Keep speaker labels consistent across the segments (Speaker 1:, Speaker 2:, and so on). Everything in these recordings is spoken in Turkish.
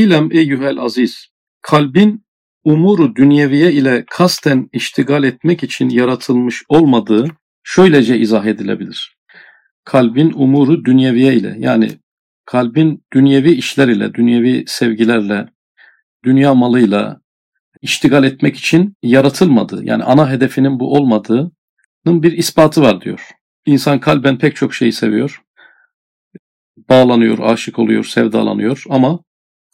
Speaker 1: İlem eyyühel aziz, kalbin umuru dünyeviye ile kasten iştigal etmek için yaratılmış olmadığı şöylece izah edilebilir. Kalbin umuru dünyeviye ile yani kalbin dünyevi işler ile, dünyevi sevgilerle, dünya malıyla iştigal etmek için yaratılmadı. Yani ana hedefinin bu olmadığının bir ispatı var diyor. İnsan kalben pek çok şeyi seviyor. Bağlanıyor, aşık oluyor, sevdalanıyor ama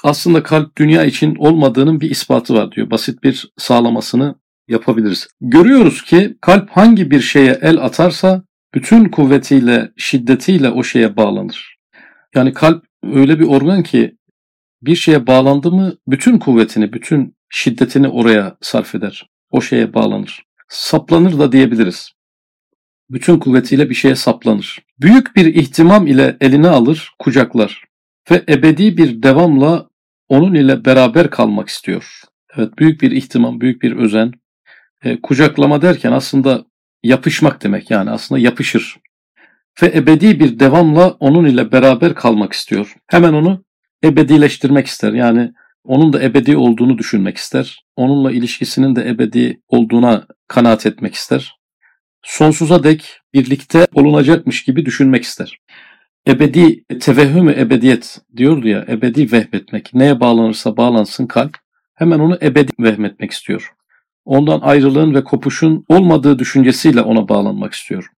Speaker 1: aslında kalp dünya için olmadığının bir ispatı var diyor. Basit bir sağlamasını yapabiliriz. Görüyoruz ki kalp hangi bir şeye el atarsa bütün kuvvetiyle, şiddetiyle o şeye bağlanır. Yani kalp öyle bir organ ki bir şeye bağlandı mı bütün kuvvetini, bütün şiddetini oraya sarf eder. O şeye bağlanır. Saplanır da diyebiliriz. Bütün kuvvetiyle bir şeye saplanır. Büyük bir ihtimam ile eline alır, kucaklar ve ebedi bir devamla onun ile beraber kalmak istiyor. Evet büyük bir ihtimam, büyük bir özen. E, kucaklama derken aslında yapışmak demek yani aslında yapışır. Ve ebedi bir devamla onun ile beraber kalmak istiyor. Hemen onu ebedileştirmek ister. Yani onun da ebedi olduğunu düşünmek ister. Onunla ilişkisinin de ebedi olduğuna kanaat etmek ister. Sonsuza dek birlikte olunacakmış gibi düşünmek ister ebedi tevehhüm ebediyet diyordu ya ebedi vehmetmek. Neye bağlanırsa bağlansın kalp hemen onu ebedi vehmetmek istiyor. Ondan ayrılığın ve kopuşun olmadığı düşüncesiyle ona bağlanmak istiyor.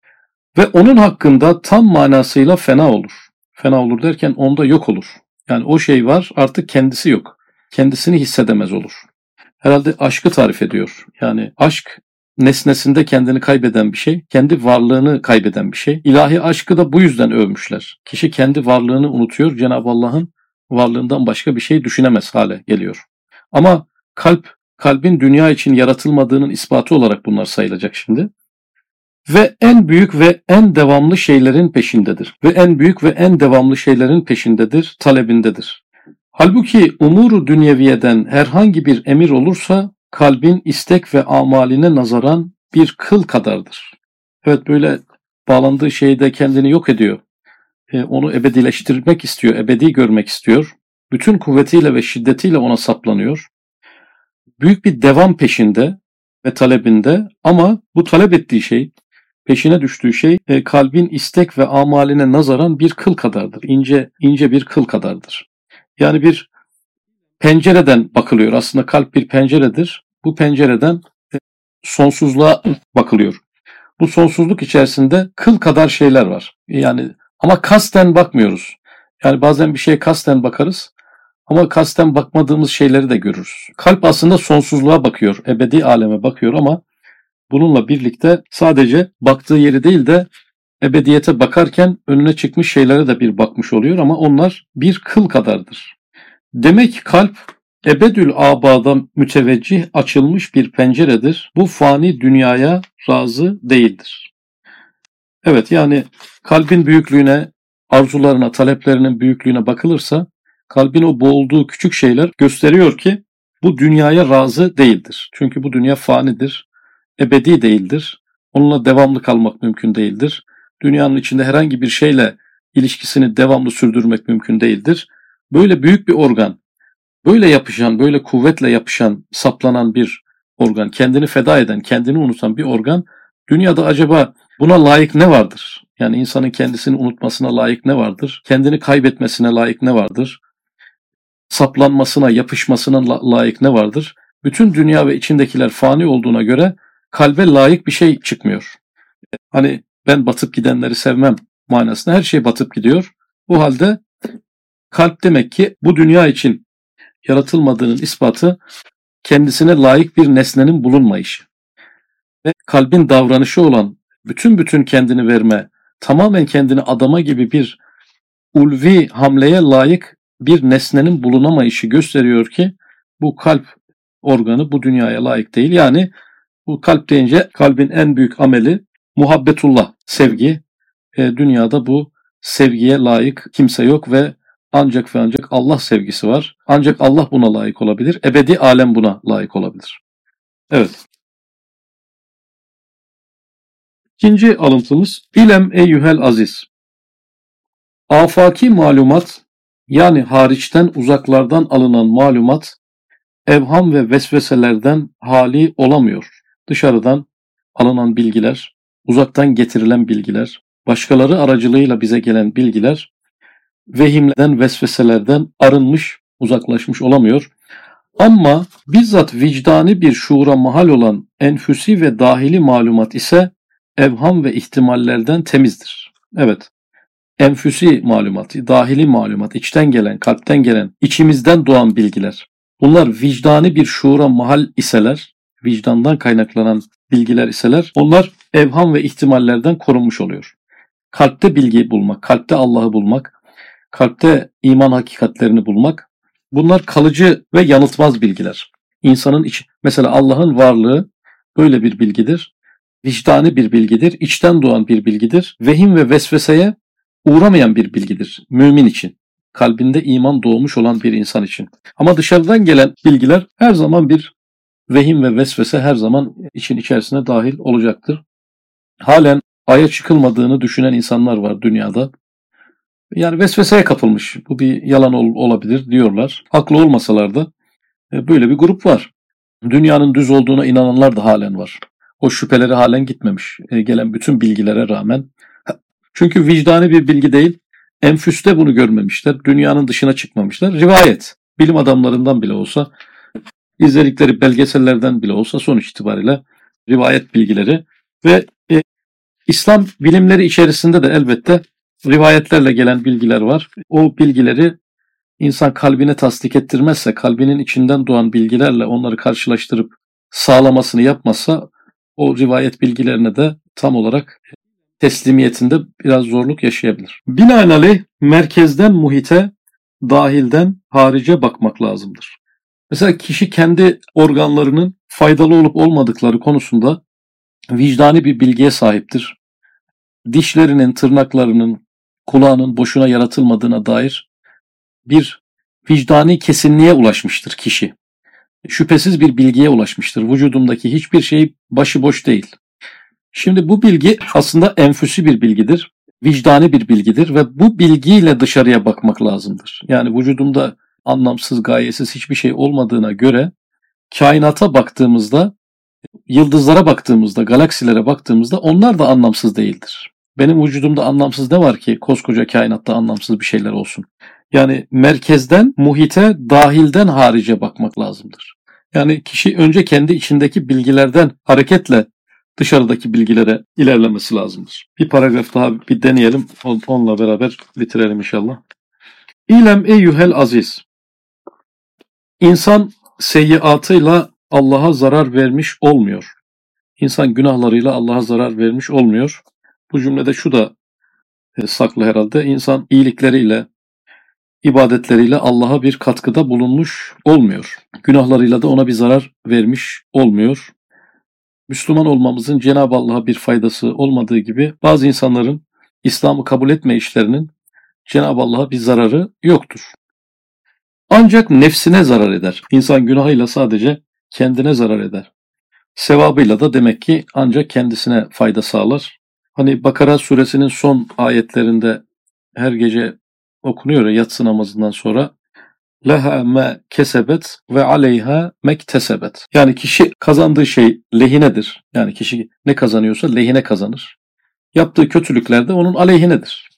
Speaker 1: Ve onun hakkında tam manasıyla fena olur. Fena olur derken onda yok olur. Yani o şey var artık kendisi yok. Kendisini hissedemez olur. Herhalde aşkı tarif ediyor. Yani aşk nesnesinde kendini kaybeden bir şey, kendi varlığını kaybeden bir şey. İlahi aşkı da bu yüzden övmüşler. Kişi kendi varlığını unutuyor, Cenab-ı Allah'ın varlığından başka bir şey düşünemez hale geliyor. Ama kalp, kalbin dünya için yaratılmadığının ispatı olarak bunlar sayılacak şimdi. Ve en büyük ve en devamlı şeylerin peşindedir. Ve en büyük ve en devamlı şeylerin peşindedir, talebindedir. Halbuki umuru dünyeviyeden herhangi bir emir olursa kalbin istek ve amaline nazaran bir kıl kadardır. Evet böyle bağlandığı şeyde kendini yok ediyor. E, onu ebedileştirmek istiyor, ebedi görmek istiyor. Bütün kuvvetiyle ve şiddetiyle ona saplanıyor. Büyük bir devam peşinde ve talebinde ama bu talep ettiği şey, peşine düştüğü şey e, kalbin istek ve amaline nazaran bir kıl kadardır. İnce ince bir kıl kadardır. Yani bir pencereden bakılıyor. Aslında kalp bir penceredir. Bu pencereden e, sonsuzluğa bakılıyor. Bu sonsuzluk içerisinde kıl kadar şeyler var. Yani ama kasten bakmıyoruz. Yani bazen bir şeye kasten bakarız ama kasten bakmadığımız şeyleri de görürüz. Kalp aslında sonsuzluğa bakıyor, ebedi aleme bakıyor ama bununla birlikte sadece baktığı yeri değil de ebediyete bakarken önüne çıkmış şeylere de bir bakmış oluyor ama onlar bir kıl kadardır. Demek kalp ebedül abada müteveccih açılmış bir penceredir. Bu fani dünyaya razı değildir. Evet yani kalbin büyüklüğüne, arzularına, taleplerinin büyüklüğüne bakılırsa kalbin o boğulduğu küçük şeyler gösteriyor ki bu dünyaya razı değildir. Çünkü bu dünya fanidir, ebedi değildir. Onunla devamlı kalmak mümkün değildir. Dünyanın içinde herhangi bir şeyle ilişkisini devamlı sürdürmek mümkün değildir. Böyle büyük bir organ, böyle yapışan, böyle kuvvetle yapışan, saplanan bir organ, kendini feda eden, kendini unutan bir organ, dünyada acaba buna layık ne vardır? Yani insanın kendisini unutmasına layık ne vardır? Kendini kaybetmesine layık ne vardır? Saplanmasına, yapışmasına layık ne vardır? Bütün dünya ve içindekiler fani olduğuna göre kalbe layık bir şey çıkmıyor. Hani ben batıp gidenleri sevmem manasında her şey batıp gidiyor. Bu halde kalp demek ki bu dünya için yaratılmadığının ispatı kendisine layık bir nesnenin bulunmayışı. Ve kalbin davranışı olan bütün bütün kendini verme, tamamen kendini adama gibi bir ulvi hamleye layık bir nesnenin bulunamayışı gösteriyor ki bu kalp organı bu dünyaya layık değil. Yani bu kalp deyince kalbin en büyük ameli muhabbetullah, sevgi. E, dünyada bu sevgiye layık kimse yok ve ancak ve ancak Allah sevgisi var. Ancak Allah buna layık olabilir. Ebedi alem buna layık olabilir. Evet. İkinci alıntımız İlem eyyühel aziz. Afaki malumat Yani hariçten uzaklardan alınan malumat evham ve vesveselerden hali olamıyor. Dışarıdan alınan bilgiler, uzaktan getirilen bilgiler, başkaları aracılığıyla bize gelen bilgiler vehimlerden, vesveselerden arınmış, uzaklaşmış olamıyor. Ama bizzat vicdani bir şuura mahal olan enfüsi ve dahili malumat ise evham ve ihtimallerden temizdir. Evet, enfüsi malumat, dahili malumat, içten gelen, kalpten gelen, içimizden doğan bilgiler. Bunlar vicdani bir şuura mahal iseler, vicdandan kaynaklanan bilgiler iseler, onlar evham ve ihtimallerden korunmuş oluyor. Kalpte bilgiyi bulmak, kalpte Allah'ı bulmak, kalpte iman hakikatlerini bulmak, bunlar kalıcı ve yanıltmaz bilgiler. İnsanın iç, mesela Allah'ın varlığı böyle bir bilgidir. Vicdani bir bilgidir, içten doğan bir bilgidir. Vehim ve vesveseye uğramayan bir bilgidir mümin için. Kalbinde iman doğmuş olan bir insan için. Ama dışarıdan gelen bilgiler her zaman bir vehim ve vesvese her zaman için içerisine dahil olacaktır. Halen aya çıkılmadığını düşünen insanlar var dünyada. Yani vesveseye kapılmış. Bu bir yalan ol, olabilir diyorlar. Haklı olmasalar da e, böyle bir grup var. Dünyanın düz olduğuna inananlar da halen var. O şüpheleri halen gitmemiş. E, gelen bütün bilgilere rağmen. Çünkü vicdani bir bilgi değil. Enfüste bunu görmemişler. Dünyanın dışına çıkmamışlar. Rivayet. Bilim adamlarından bile olsa izledikleri belgesellerden bile olsa sonuç itibariyle rivayet bilgileri ve e, İslam bilimleri içerisinde de elbette rivayetlerle gelen bilgiler var. O bilgileri insan kalbine tasdik ettirmezse, kalbinin içinden doğan bilgilerle onları karşılaştırıp sağlamasını yapmazsa o rivayet bilgilerine de tam olarak teslimiyetinde biraz zorluk yaşayabilir. Binaenaleyh merkezden muhite, dahilden harice bakmak lazımdır. Mesela kişi kendi organlarının faydalı olup olmadıkları konusunda vicdani bir bilgiye sahiptir. Dişlerinin, tırnaklarının, kulağının boşuna yaratılmadığına dair bir vicdani kesinliğe ulaşmıştır kişi. Şüphesiz bir bilgiye ulaşmıştır. Vücudumdaki hiçbir şey başıboş değil. Şimdi bu bilgi aslında enfüsi bir bilgidir. Vicdani bir bilgidir ve bu bilgiyle dışarıya bakmak lazımdır. Yani vücudumda anlamsız, gayesiz hiçbir şey olmadığına göre kainata baktığımızda, yıldızlara baktığımızda, galaksilere baktığımızda onlar da anlamsız değildir. Benim vücudumda anlamsız ne var ki koskoca kainatta anlamsız bir şeyler olsun? Yani merkezden, muhite, dahilden harice bakmak lazımdır. Yani kişi önce kendi içindeki bilgilerden hareketle dışarıdaki bilgilere ilerlemesi lazımdır. Bir paragraf daha bir deneyelim. Onunla beraber bitirelim inşallah. İlem eyyuhel aziz. İnsan seyyiatıyla Allah'a zarar vermiş olmuyor. İnsan günahlarıyla Allah'a zarar vermiş olmuyor. Bu cümlede şu da e, saklı herhalde. İnsan iyilikleriyle, ibadetleriyle Allah'a bir katkıda bulunmuş olmuyor. Günahlarıyla da ona bir zarar vermiş olmuyor. Müslüman olmamızın Cenab-ı Allah'a bir faydası olmadığı gibi bazı insanların İslam'ı kabul etme işlerinin Cenab-ı Allah'a bir zararı yoktur. Ancak nefsine zarar eder. İnsan günahıyla sadece kendine zarar eder. Sevabıyla da demek ki ancak kendisine fayda sağlar. Hani Bakara suresinin son ayetlerinde her gece okunuyor ya yatsı namazından sonra leha me kesebet ve aleyha mektesebet. Yani kişi kazandığı şey lehinedir. Yani kişi ne kazanıyorsa lehine kazanır. Yaptığı kötülükler de onun aleyhinedir.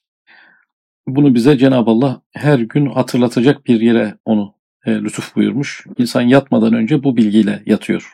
Speaker 1: Bunu bize Cenab-ı Allah her gün hatırlatacak bir yere onu e, lütuf buyurmuş. İnsan yatmadan önce bu bilgiyle yatıyor.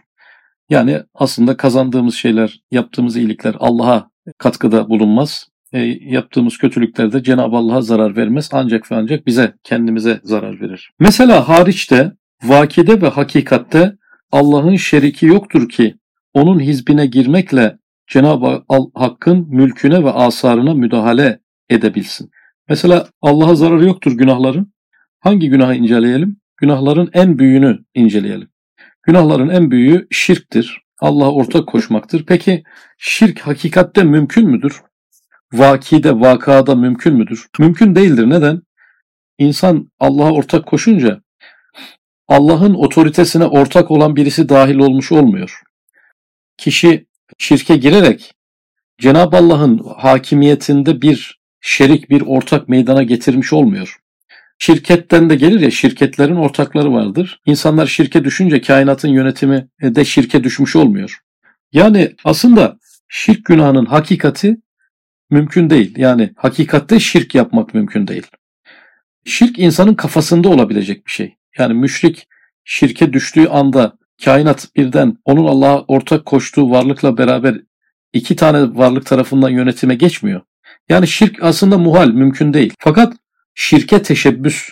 Speaker 1: Yani aslında kazandığımız şeyler, yaptığımız iyilikler Allah'a katkıda bulunmaz. E, yaptığımız kötülüklerde Cenab-ı Allah'a zarar vermez ancak ve ancak bize kendimize zarar verir. Mesela hariçte, vakide ve hakikatte Allah'ın şeriki yoktur ki onun hizbine girmekle Cenab-ı Hakk'ın mülküne ve asarına müdahale edebilsin. Mesela Allah'a zararı yoktur günahların. Hangi günahı inceleyelim? Günahların en büyüğünü inceleyelim. Günahların en büyüğü şirktir. Allah'a ortak koşmaktır. Peki şirk hakikatte mümkün müdür? Vakide, vakada mümkün müdür? Mümkün değildir. Neden? İnsan Allah'a ortak koşunca Allah'ın otoritesine ortak olan birisi dahil olmuş olmuyor. Kişi şirke girerek Cenab-ı Allah'ın hakimiyetinde bir şerik, bir ortak meydana getirmiş olmuyor. Şirketten de gelir ya şirketlerin ortakları vardır. İnsanlar şirke düşünce kainatın yönetimi de şirke düşmüş olmuyor. Yani aslında şirk günahının hakikati mümkün değil. Yani hakikatte şirk yapmak mümkün değil. Şirk insanın kafasında olabilecek bir şey. Yani müşrik şirke düştüğü anda kainat birden onun Allah'a ortak koştuğu varlıkla beraber iki tane varlık tarafından yönetime geçmiyor. Yani şirk aslında muhal, mümkün değil. Fakat şirke teşebbüs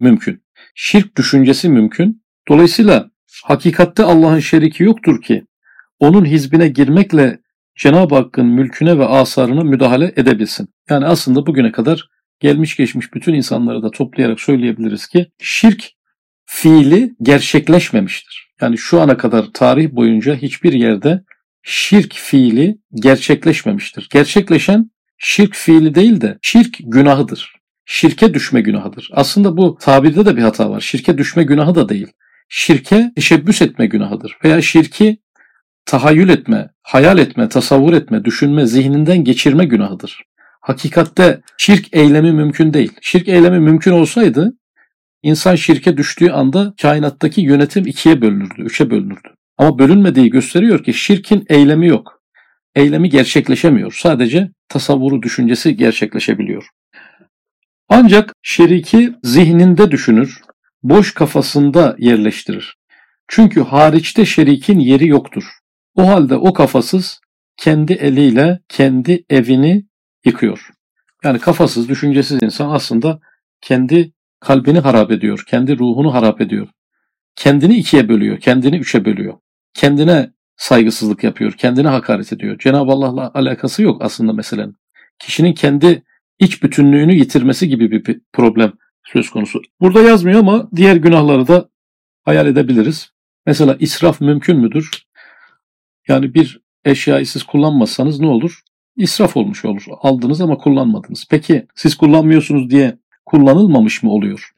Speaker 1: mümkün. Şirk düşüncesi mümkün. Dolayısıyla hakikatte Allah'ın şeriki yoktur ki onun hizbine girmekle Cenab-ı Hakk'ın mülküne ve asarına müdahale edebilsin. Yani aslında bugüne kadar gelmiş geçmiş bütün insanları da toplayarak söyleyebiliriz ki şirk fiili gerçekleşmemiştir. Yani şu ana kadar tarih boyunca hiçbir yerde şirk fiili gerçekleşmemiştir. Gerçekleşen şirk fiili değil de şirk günahıdır. Şirke düşme günahıdır. Aslında bu tabirde de bir hata var. Şirke düşme günahı da değil. Şirke teşebbüs etme günahıdır. Veya şirki tahayyül etme, hayal etme, tasavvur etme, düşünme, zihninden geçirme günahıdır. Hakikatte şirk eylemi mümkün değil. Şirk eylemi mümkün olsaydı insan şirke düştüğü anda kainattaki yönetim ikiye bölünürdü, üçe bölünürdü. Ama bölünmediği gösteriyor ki şirkin eylemi yok. Eylemi gerçekleşemiyor. Sadece tasavvuru, düşüncesi gerçekleşebiliyor. Ancak şeriki zihninde düşünür, boş kafasında yerleştirir. Çünkü hariçte şerikin yeri yoktur. O halde o kafasız kendi eliyle kendi evini yıkıyor. Yani kafasız, düşüncesiz insan aslında kendi kalbini harap ediyor, kendi ruhunu harap ediyor. Kendini ikiye bölüyor, kendini üçe bölüyor. Kendine saygısızlık yapıyor, kendine hakaret ediyor. Cenab-ı Allah'la alakası yok aslında meselenin. Kişinin kendi iç bütünlüğünü yitirmesi gibi bir problem söz konusu. Burada yazmıyor ama diğer günahları da hayal edebiliriz. Mesela israf mümkün müdür? Yani bir eşyayı siz kullanmazsanız ne olur? İsraf olmuş olur. Aldınız ama kullanmadınız. Peki siz kullanmıyorsunuz diye kullanılmamış mı oluyor?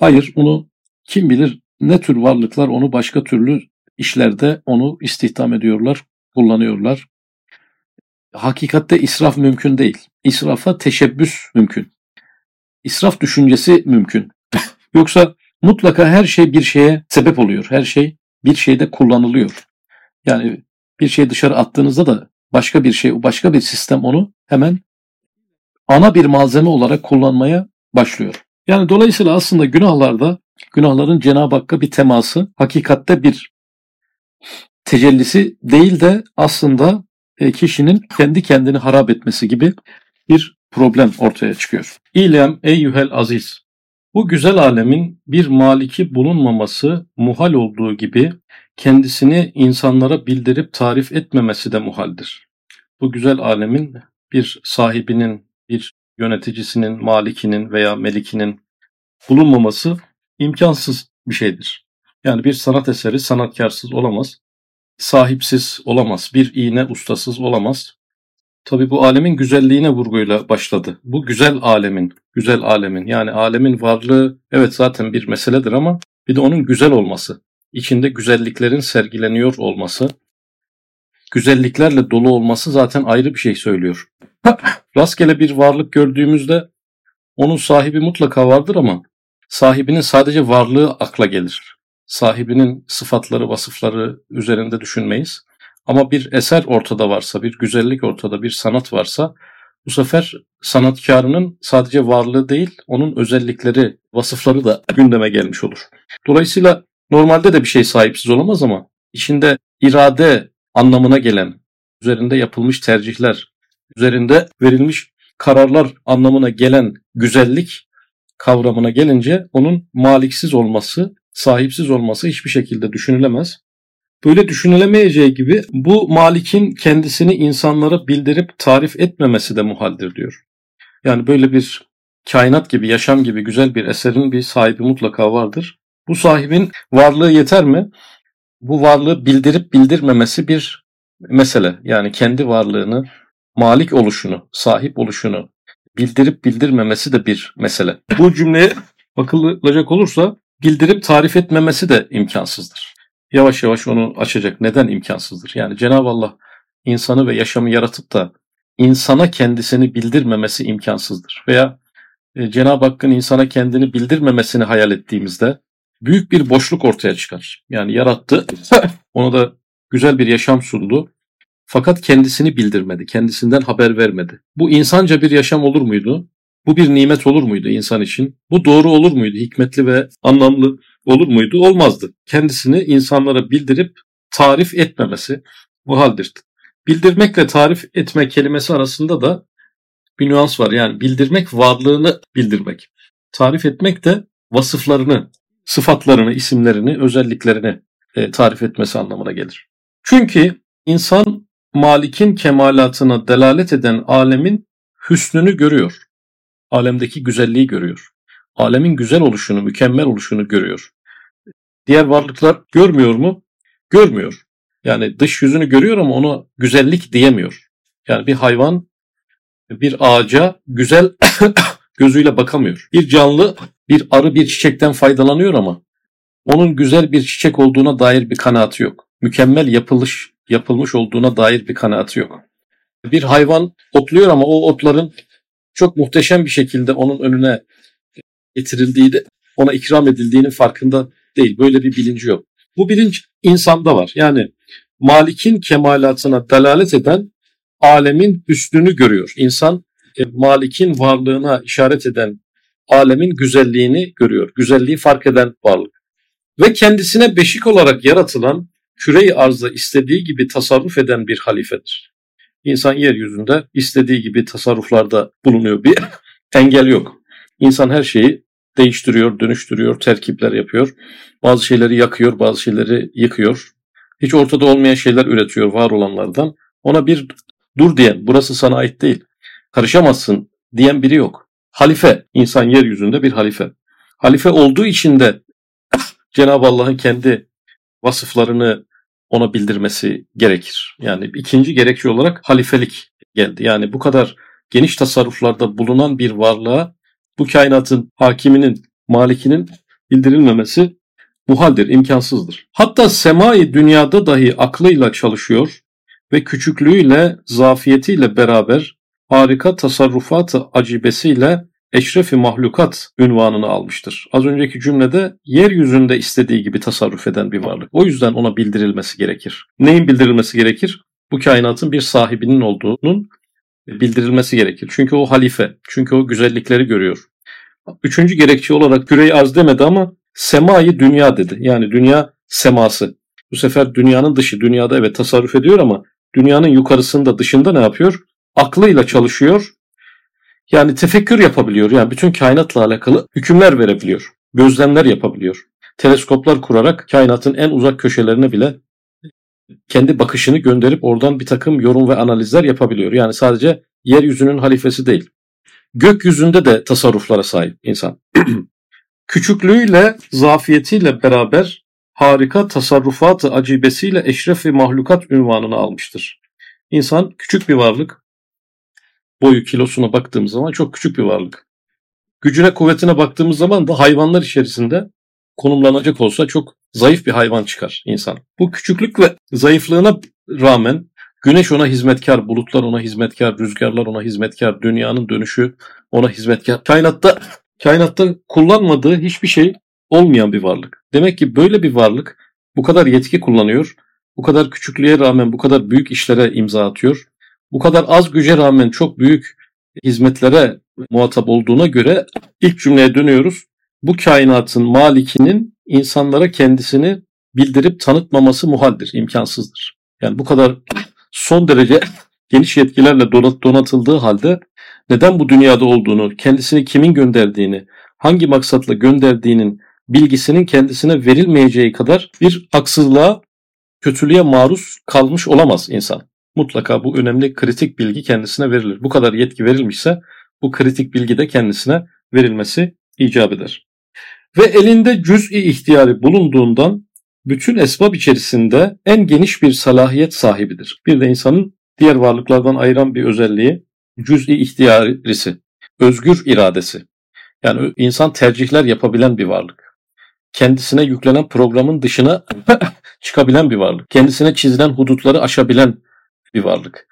Speaker 1: Hayır, bunu kim bilir ne tür varlıklar onu başka türlü işlerde onu istihdam ediyorlar, kullanıyorlar. Hakikatte israf mümkün değil. İsrafa teşebbüs mümkün. İsraf düşüncesi mümkün. Yoksa mutlaka her şey bir şeye sebep oluyor. Her şey bir şeyde kullanılıyor. Yani bir şey dışarı attığınızda da başka bir şey, başka bir sistem onu hemen ana bir malzeme olarak kullanmaya başlıyor. Yani dolayısıyla aslında günahlarda günahların Cenab-ı Hakk'a bir teması, hakikatte bir tecellisi değil de aslında kişinin kendi kendini harap etmesi gibi bir problem ortaya çıkıyor. İlem eyyuhel aziz. Bu güzel alemin bir maliki bulunmaması muhal olduğu gibi kendisini insanlara bildirip tarif etmemesi de muhaldir. Bu güzel alemin bir sahibinin, bir yöneticisinin, malikinin veya melikinin bulunmaması imkansız bir şeydir. Yani bir sanat eseri sanatkarsız olamaz, sahipsiz olamaz, bir iğne ustasız olamaz. Tabi bu alemin güzelliğine vurguyla başladı. Bu güzel alemin, güzel alemin yani alemin varlığı evet zaten bir meseledir ama bir de onun güzel olması, içinde güzelliklerin sergileniyor olması, güzelliklerle dolu olması zaten ayrı bir şey söylüyor. Rastgele bir varlık gördüğümüzde onun sahibi mutlaka vardır ama sahibinin sadece varlığı akla gelir. Sahibinin sıfatları, vasıfları üzerinde düşünmeyiz. Ama bir eser ortada varsa, bir güzellik ortada, bir sanat varsa bu sefer sanatkarının sadece varlığı değil, onun özellikleri, vasıfları da gündeme gelmiş olur. Dolayısıyla normalde de bir şey sahipsiz olamaz ama içinde irade anlamına gelen, üzerinde yapılmış tercihler, üzerinde verilmiş kararlar anlamına gelen güzellik kavramına gelince onun maliksiz olması, sahipsiz olması hiçbir şekilde düşünülemez. Böyle düşünülemeyeceği gibi bu malikin kendisini insanlara bildirip tarif etmemesi de muhaldir diyor. Yani böyle bir kainat gibi, yaşam gibi güzel bir eserin bir sahibi mutlaka vardır. Bu sahibin varlığı yeter mi? Bu varlığı bildirip bildirmemesi bir mesele. Yani kendi varlığını, malik oluşunu, sahip oluşunu bildirip bildirmemesi de bir mesele. Bu cümleye bakılacak olursa bildirip tarif etmemesi de imkansızdır. Yavaş yavaş onu açacak. Neden imkansızdır? Yani Cenab-ı Allah insanı ve yaşamı yaratıp da insana kendisini bildirmemesi imkansızdır. Veya e, Cenab-ı Hakk'ın insana kendini bildirmemesini hayal ettiğimizde büyük bir boşluk ortaya çıkar. Yani yarattı, ona da güzel bir yaşam sundu. Fakat kendisini bildirmedi, kendisinden haber vermedi. Bu insanca bir yaşam olur muydu? Bu bir nimet olur muydu insan için? Bu doğru olur muydu? Hikmetli ve anlamlı olur muydu? Olmazdı. Kendisini insanlara bildirip tarif etmemesi bu haldir. Bildirmekle tarif etme kelimesi arasında da bir nüans var. Yani bildirmek varlığını bildirmek. Tarif etmek de vasıflarını, sıfatlarını, isimlerini, özelliklerini e, tarif etmesi anlamına gelir. Çünkü insan Malik'in kemalatına delalet eden alemin hüsnünü görüyor. Alemdeki güzelliği görüyor. Alemin güzel oluşunu, mükemmel oluşunu görüyor. Diğer varlıklar görmüyor mu? Görmüyor. Yani dış yüzünü görüyor ama ona güzellik diyemiyor. Yani bir hayvan bir ağaca güzel gözüyle bakamıyor. Bir canlı bir arı bir çiçekten faydalanıyor ama onun güzel bir çiçek olduğuna dair bir kanaati yok. Mükemmel yapılış yapılmış olduğuna dair bir kanaati yok. Bir hayvan otluyor ama o otların çok muhteşem bir şekilde onun önüne getirildiği de ona ikram edildiğinin farkında değil. Böyle bir bilinci yok. Bu bilinç insanda var. Yani Malik'in kemalatına delalet eden alemin üstünü görüyor. İnsan e, Malik'in varlığına işaret eden alemin güzelliğini görüyor. Güzelliği fark eden varlık. Ve kendisine beşik olarak yaratılan küreyi arzda istediği gibi tasarruf eden bir halifedir. İnsan yeryüzünde istediği gibi tasarruflarda bulunuyor. Bir engel yok. İnsan her şeyi değiştiriyor, dönüştürüyor, terkipler yapıyor. Bazı şeyleri yakıyor, bazı şeyleri yıkıyor. Hiç ortada olmayan şeyler üretiyor var olanlardan. Ona bir dur diyen, burası sana ait değil, karışamazsın diyen biri yok. Halife, insan yeryüzünde bir halife. Halife olduğu için de Cenab-ı Allah'ın kendi vasıflarını ona bildirmesi gerekir. Yani ikinci gerekçe olarak halifelik geldi. Yani bu kadar geniş tasarruflarda bulunan bir varlığa bu kainatın hakiminin, malikinin bildirilmemesi muhaldir, imkansızdır. Hatta semai dünyada dahi aklıyla çalışıyor ve küçüklüğüyle, zafiyetiyle beraber harika tasarrufatı acibesiyle eşrefi mahlukat ünvanını almıştır. Az önceki cümlede yeryüzünde istediği gibi tasarruf eden bir varlık. O yüzden ona bildirilmesi gerekir. Neyin bildirilmesi gerekir? Bu kainatın bir sahibinin olduğunun bildirilmesi gerekir. Çünkü o halife, çünkü o güzellikleri görüyor. Üçüncü gerekçe olarak küreyi arz demedi ama semayı dünya dedi. Yani dünya seması. Bu sefer dünyanın dışı, dünyada evet tasarruf ediyor ama dünyanın yukarısında, dışında ne yapıyor? Aklıyla çalışıyor. Yani tefekkür yapabiliyor. Yani bütün kainatla alakalı hükümler verebiliyor. Gözlemler yapabiliyor. Teleskoplar kurarak kainatın en uzak köşelerine bile kendi bakışını gönderip oradan bir takım yorum ve analizler yapabiliyor. Yani sadece yeryüzünün halifesi değil. Gökyüzünde de tasarruflara sahip insan. Küçüklüğüyle, zafiyetiyle beraber harika tasarrufatı acibesiyle eşrefi mahlukat ünvanını almıştır. İnsan küçük bir varlık. Boyu kilosuna baktığımız zaman çok küçük bir varlık. Gücüne kuvvetine baktığımız zaman da hayvanlar içerisinde konumlanacak olsa çok zayıf bir hayvan çıkar insan. Bu küçüklük ve zayıflığına rağmen güneş ona hizmetkar, bulutlar ona hizmetkar, rüzgarlar ona hizmetkar, dünyanın dönüşü ona hizmetkar. Kainatta kainatta kullanmadığı hiçbir şey olmayan bir varlık. Demek ki böyle bir varlık bu kadar yetki kullanıyor, bu kadar küçüklüğe rağmen bu kadar büyük işlere imza atıyor, bu kadar az güce rağmen çok büyük hizmetlere muhatap olduğuna göre ilk cümleye dönüyoruz. Bu kainatın malikinin insanlara kendisini bildirip tanıtmaması muhaldir, imkansızdır. Yani bu kadar son derece geniş yetkilerle donatıldığı halde neden bu dünyada olduğunu, kendisini kimin gönderdiğini, hangi maksatla gönderdiğinin bilgisinin kendisine verilmeyeceği kadar bir haksızlığa, kötülüğe maruz kalmış olamaz insan. Mutlaka bu önemli kritik bilgi kendisine verilir. Bu kadar yetki verilmişse bu kritik bilgi de kendisine verilmesi icap eder. Ve elinde cüz'i ihtiyarı bulunduğundan bütün esbab içerisinde en geniş bir salahiyet sahibidir. Bir de insanın diğer varlıklardan ayıran bir özelliği cüz'i ihtiyarisi, özgür iradesi. Yani insan tercihler yapabilen bir varlık. Kendisine yüklenen programın dışına çıkabilen bir varlık. Kendisine çizilen hudutları aşabilen bir varlık.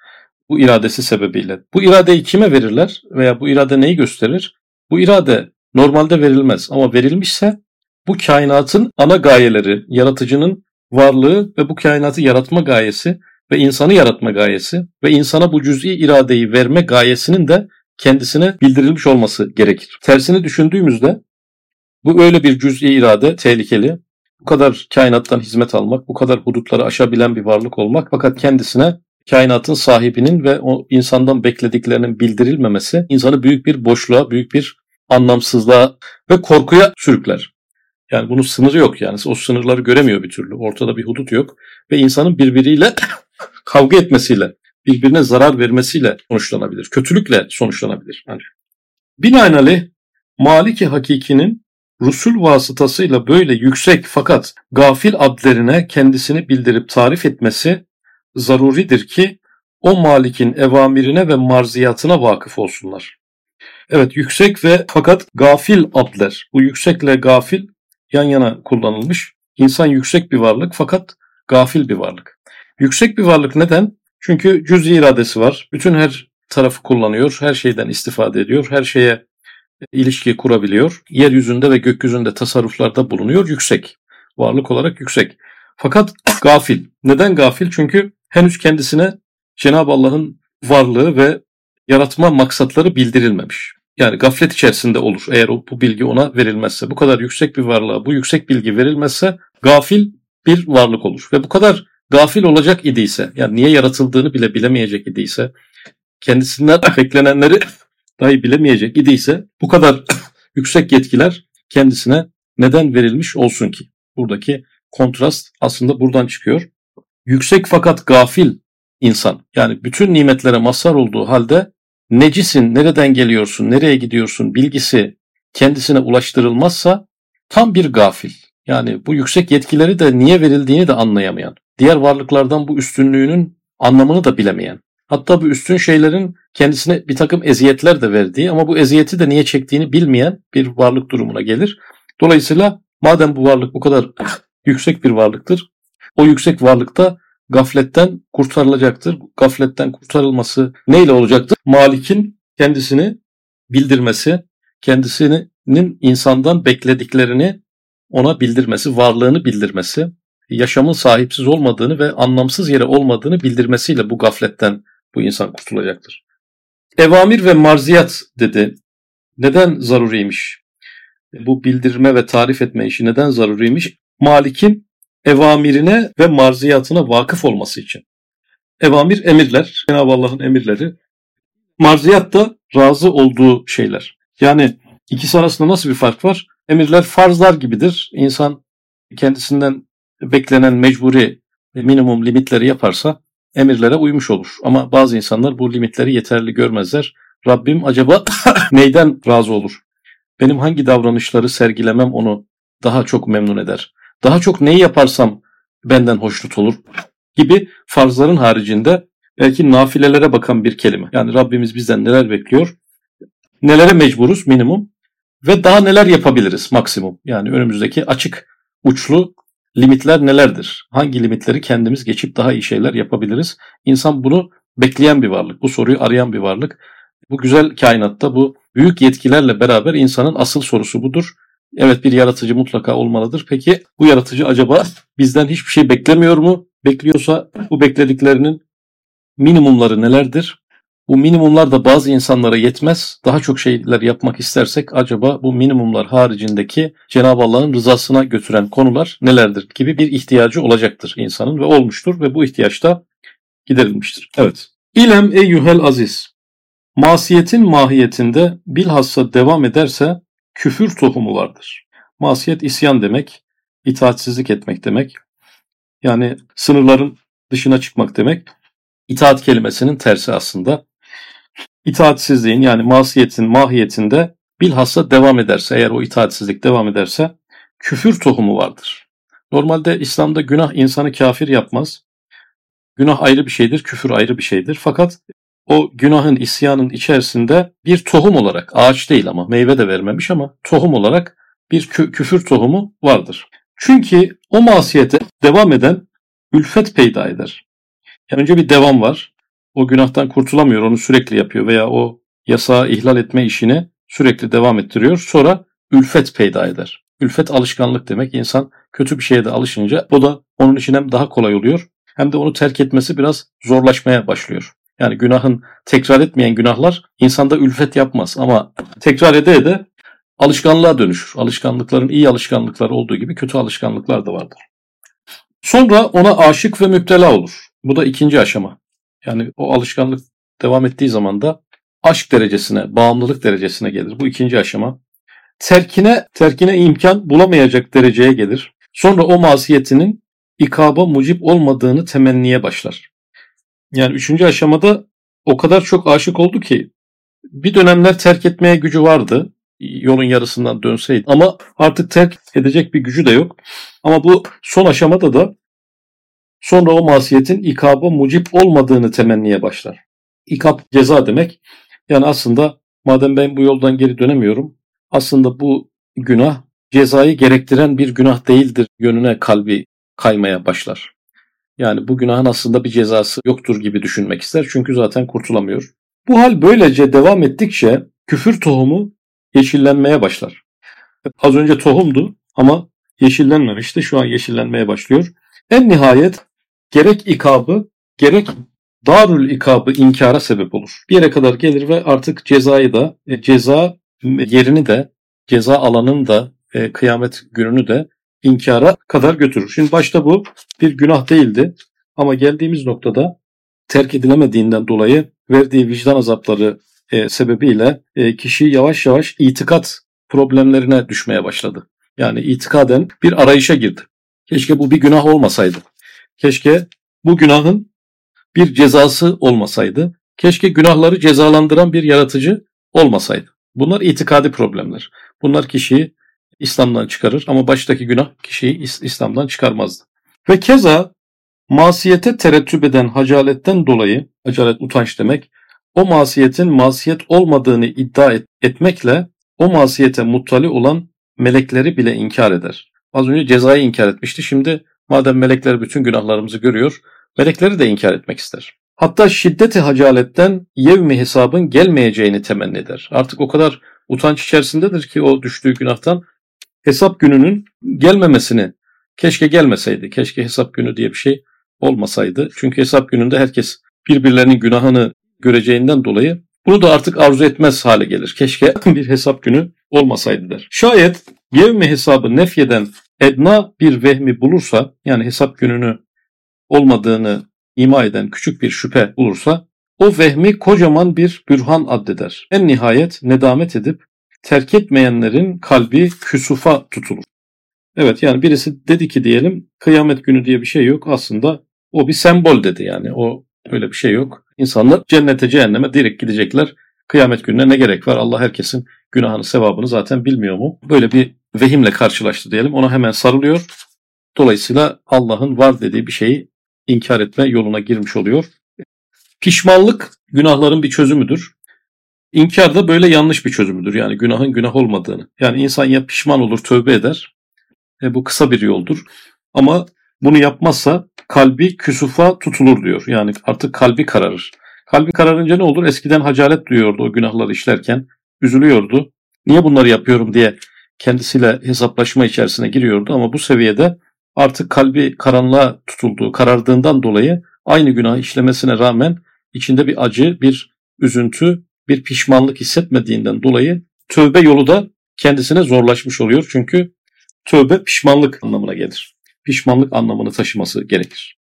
Speaker 1: Bu iradesi sebebiyle. Bu iradeyi kime verirler veya bu irade neyi gösterir? Bu irade normalde verilmez ama verilmişse bu kainatın ana gayeleri, yaratıcının varlığı ve bu kainatı yaratma gayesi ve insanı yaratma gayesi ve insana bu cüz'i iradeyi verme gayesinin de kendisine bildirilmiş olması gerekir. Tersini düşündüğümüzde bu öyle bir cüz'i irade tehlikeli. Bu kadar kainattan hizmet almak, bu kadar hudutları aşabilen bir varlık olmak fakat kendisine kainatın sahibinin ve o insandan beklediklerinin bildirilmemesi insanı büyük bir boşluğa, büyük bir anlamsızlığa ve korkuya sürükler. Yani bunun sınırı yok yani. O sınırları göremiyor bir türlü. Ortada bir hudut yok. Ve insanın birbiriyle kavga etmesiyle, birbirine zarar vermesiyle sonuçlanabilir. Kötülükle sonuçlanabilir. Yani binaenaleyh Maliki Hakiki'nin Rusul vasıtasıyla böyle yüksek fakat gafil adlerine kendisini bildirip tarif etmesi zaruridir ki o malikin evamirine ve marziyatına vakıf olsunlar. Evet yüksek ve fakat gafil adler. Bu yüksekle gafil yan yana kullanılmış. İnsan yüksek bir varlık fakat gafil bir varlık. Yüksek bir varlık neden? Çünkü cüz iradesi var. Bütün her tarafı kullanıyor. Her şeyden istifade ediyor. Her şeye ilişki kurabiliyor. Yeryüzünde ve gökyüzünde tasarruflarda bulunuyor. Yüksek. Varlık olarak yüksek. Fakat gafil. Neden gafil? Çünkü henüz kendisine Cenab-ı Allah'ın varlığı ve yaratma maksatları bildirilmemiş. Yani gaflet içerisinde olur eğer bu bilgi ona verilmezse. Bu kadar yüksek bir varlığa bu yüksek bilgi verilmezse gafil bir varlık olur. Ve bu kadar gafil olacak idiyse yani niye yaratıldığını bile bilemeyecek idiyse kendisinden beklenenleri dahi bilemeyecek idiyse bu kadar yüksek yetkiler kendisine neden verilmiş olsun ki? Buradaki kontrast aslında buradan çıkıyor. Yüksek fakat gafil insan yani bütün nimetlere mazhar olduğu halde necisin, nereden geliyorsun, nereye gidiyorsun bilgisi kendisine ulaştırılmazsa tam bir gafil. Yani bu yüksek yetkileri de niye verildiğini de anlayamayan, diğer varlıklardan bu üstünlüğünün anlamını da bilemeyen, hatta bu üstün şeylerin kendisine bir takım eziyetler de verdiği ama bu eziyeti de niye çektiğini bilmeyen bir varlık durumuna gelir. Dolayısıyla madem bu varlık bu kadar yüksek bir varlıktır, o yüksek varlıkta gafletten kurtarılacaktır. Gafletten kurtarılması neyle olacaktır? Malik'in kendisini bildirmesi, kendisinin insandan beklediklerini ona bildirmesi, varlığını bildirmesi, yaşamın sahipsiz olmadığını ve anlamsız yere olmadığını bildirmesiyle bu gafletten bu insan kurtulacaktır. Evamir ve marziyat dedi. Neden zaruriymiş? Bu bildirme ve tarif etme işi neden zaruriymiş? Malik'in evamirine ve marziyatına vakıf olması için. Evamir emirler, Cenab-ı Allah'ın emirleri. Marziyat da razı olduğu şeyler. Yani ikisi arasında nasıl bir fark var? Emirler farzlar gibidir. İnsan kendisinden beklenen mecburi minimum limitleri yaparsa emirlere uymuş olur. Ama bazı insanlar bu limitleri yeterli görmezler. Rabbim acaba neyden razı olur? Benim hangi davranışları sergilemem onu daha çok memnun eder? Daha çok neyi yaparsam benden hoşnut olur gibi farzların haricinde belki nafilelere bakan bir kelime. Yani Rabbimiz bizden neler bekliyor, nelere mecburuz minimum ve daha neler yapabiliriz maksimum. Yani önümüzdeki açık uçlu limitler nelerdir? Hangi limitleri kendimiz geçip daha iyi şeyler yapabiliriz? İnsan bunu bekleyen bir varlık, bu soruyu arayan bir varlık. Bu güzel kainatta bu büyük yetkilerle beraber insanın asıl sorusu budur. Evet bir yaratıcı mutlaka olmalıdır. Peki bu yaratıcı acaba bizden hiçbir şey beklemiyor mu? Bekliyorsa bu beklediklerinin minimumları nelerdir? Bu minimumlar da bazı insanlara yetmez. Daha çok şeyler yapmak istersek acaba bu minimumlar haricindeki Cenab-ı Allah'ın rızasına götüren konular nelerdir gibi bir ihtiyacı olacaktır insanın ve olmuştur ve bu ihtiyaç da giderilmiştir. Evet. İlem eyyuhel aziz. Masiyetin mahiyetinde bilhassa devam ederse küfür tohumu vardır. Masiyet isyan demek, itaatsizlik etmek demek. Yani sınırların dışına çıkmak demek. İtaat kelimesinin tersi aslında. İtaatsizliğin yani masiyetin mahiyetinde bilhassa devam ederse, eğer o itaatsizlik devam ederse küfür tohumu vardır. Normalde İslam'da günah insanı kafir yapmaz. Günah ayrı bir şeydir, küfür ayrı bir şeydir. Fakat o günahın, isyanın içerisinde bir tohum olarak, ağaç değil ama meyve de vermemiş ama tohum olarak bir kü- küfür tohumu vardır. Çünkü o masiyete devam eden ülfet peyda eder. Yani önce bir devam var. O günahtan kurtulamıyor, onu sürekli yapıyor veya o yasağı ihlal etme işini sürekli devam ettiriyor. Sonra ülfet peyda eder. Ülfet alışkanlık demek. İnsan kötü bir şeye de alışınca o da onun için hem daha kolay oluyor hem de onu terk etmesi biraz zorlaşmaya başlıyor. Yani günahın tekrar etmeyen günahlar insanda ülfet yapmaz ama tekrar ede ede alışkanlığa dönüşür. Alışkanlıkların iyi alışkanlıklar olduğu gibi kötü alışkanlıklar da vardır. Sonra ona aşık ve müptela olur. Bu da ikinci aşama. Yani o alışkanlık devam ettiği zaman da aşk derecesine, bağımlılık derecesine gelir. Bu ikinci aşama. Terkine, terkine imkan bulamayacak dereceye gelir. Sonra o masiyetinin ikaba mucip olmadığını temenniye başlar. Yani üçüncü aşamada o kadar çok aşık oldu ki bir dönemler terk etmeye gücü vardı. Yolun yarısından dönseydi. Ama artık terk edecek bir gücü de yok. Ama bu son aşamada da sonra o masiyetin ikaba mucip olmadığını temenniye başlar. İkab ceza demek. Yani aslında madem ben bu yoldan geri dönemiyorum aslında bu günah cezayı gerektiren bir günah değildir yönüne kalbi kaymaya başlar. Yani bu günahın aslında bir cezası yoktur gibi düşünmek ister çünkü zaten kurtulamıyor. Bu hal böylece devam ettikçe küfür tohumu yeşillenmeye başlar. Az önce tohumdu ama yeşillenmemişti. Şu an yeşillenmeye başlıyor. En nihayet gerek ikabı gerek darül ikabı inkara sebep olur. Bir yere kadar gelir ve artık cezayı da e, ceza yerini de ceza alanını da e, kıyamet gününü de inkara kadar götürür. Şimdi başta bu bir günah değildi ama geldiğimiz noktada terk edilemediğinden dolayı verdiği vicdan azapları e, sebebiyle e, kişi yavaş yavaş itikat problemlerine düşmeye başladı. Yani itikaden bir arayışa girdi. Keşke bu bir günah olmasaydı. Keşke bu günahın bir cezası olmasaydı. Keşke günahları cezalandıran bir yaratıcı olmasaydı. Bunlar itikadi problemler. Bunlar kişiyi İslam'dan çıkarır ama baştaki günah kişiyi İslam'dan çıkarmazdı. Ve keza masiyete terettüp eden hacaletten dolayı, hacalet utanç demek, o masiyetin masiyet olmadığını iddia et, etmekle o masiyete muttali olan melekleri bile inkar eder. Az önce cezayı inkar etmişti. Şimdi madem melekler bütün günahlarımızı görüyor, melekleri de inkar etmek ister. Hatta şiddeti hacaletten yevmi hesabın gelmeyeceğini temenni eder. Artık o kadar utanç içerisindedir ki o düştüğü günahtan hesap gününün gelmemesini keşke gelmeseydi. Keşke hesap günü diye bir şey olmasaydı. Çünkü hesap gününde herkes birbirlerinin günahını göreceğinden dolayı bunu da artık arzu etmez hale gelir. Keşke bir hesap günü olmasaydı der. Şayet yevmi hesabı nefyeden edna bir vehmi bulursa yani hesap gününü olmadığını ima eden küçük bir şüphe bulursa o vehmi kocaman bir bürhan addeder. En nihayet nedamet edip terk etmeyenlerin kalbi küsufa tutulur. Evet yani birisi dedi ki diyelim kıyamet günü diye bir şey yok aslında o bir sembol dedi yani o öyle bir şey yok. İnsanlar cennete cehenneme direkt gidecekler. Kıyamet gününe ne gerek var? Allah herkesin günahını sevabını zaten bilmiyor mu? Böyle bir vehimle karşılaştı diyelim ona hemen sarılıyor. Dolayısıyla Allah'ın var dediği bir şeyi inkar etme yoluna girmiş oluyor. Pişmanlık günahların bir çözümüdür. İnkar da böyle yanlış bir çözümüdür. Yani günahın günah olmadığını. Yani insan ya pişman olur, tövbe eder. E, bu kısa bir yoldur. Ama bunu yapmazsa kalbi küsufa tutulur diyor. Yani artık kalbi kararır. Kalbi kararınca ne olur? Eskiden hacalet duyuyordu o günahları işlerken. Üzülüyordu. Niye bunları yapıyorum diye kendisiyle hesaplaşma içerisine giriyordu. Ama bu seviyede artık kalbi karanlığa tutulduğu, karardığından dolayı aynı günah işlemesine rağmen içinde bir acı, bir üzüntü, bir pişmanlık hissetmediğinden dolayı tövbe yolu da kendisine zorlaşmış oluyor. Çünkü tövbe pişmanlık anlamına gelir. Pişmanlık anlamını taşıması gerekir.